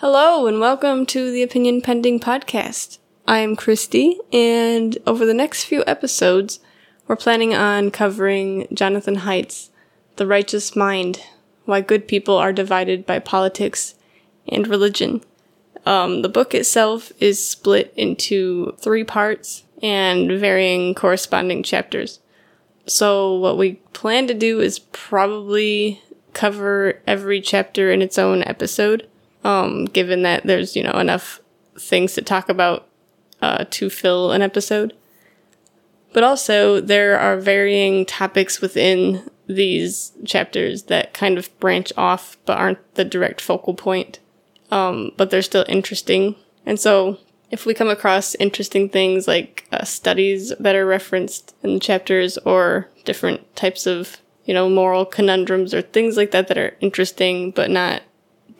Hello, and welcome to the Opinion Pending podcast. I'm Christy, and over the next few episodes, we're planning on covering Jonathan Haidt's The Righteous Mind Why Good People Are Divided by Politics and Religion. Um, the book itself is split into three parts and varying corresponding chapters. So, what we plan to do is probably cover every chapter in its own episode, um, given that there's, you know, enough things to talk about uh, to fill an episode. But also, there are varying topics within these chapters that kind of branch off but aren't the direct focal point. Um, but they're still interesting. And so, if we come across interesting things like uh, studies that are referenced in the chapters or different types of, you know, moral conundrums or things like that that are interesting but not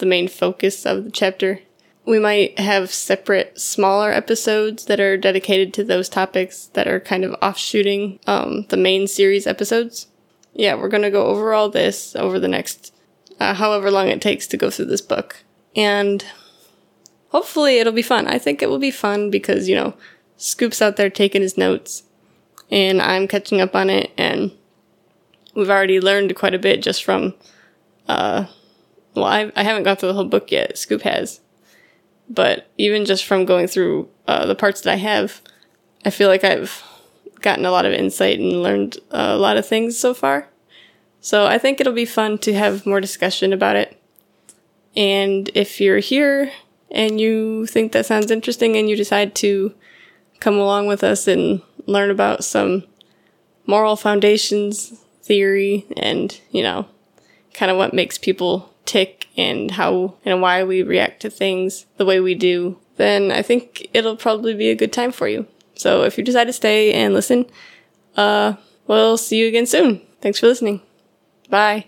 the main focus of the chapter, we might have separate smaller episodes that are dedicated to those topics that are kind of offshooting um, the main series episodes. Yeah, we're going to go over all this over the next uh, however long it takes to go through this book. And hopefully it'll be fun. I think it will be fun because, you know, Scoop's out there taking his notes and I'm catching up on it and we've already learned quite a bit just from, uh, well, I, I haven't gone through the whole book yet. Scoop has. But even just from going through uh, the parts that I have, I feel like I've gotten a lot of insight and learned a lot of things so far. So I think it'll be fun to have more discussion about it. And if you're here and you think that sounds interesting and you decide to come along with us and learn about some moral foundations theory and, you know, kind of what makes people tick and how and why we react to things the way we do, then I think it'll probably be a good time for you. So if you decide to stay and listen, uh, we'll see you again soon. Thanks for listening. Bye.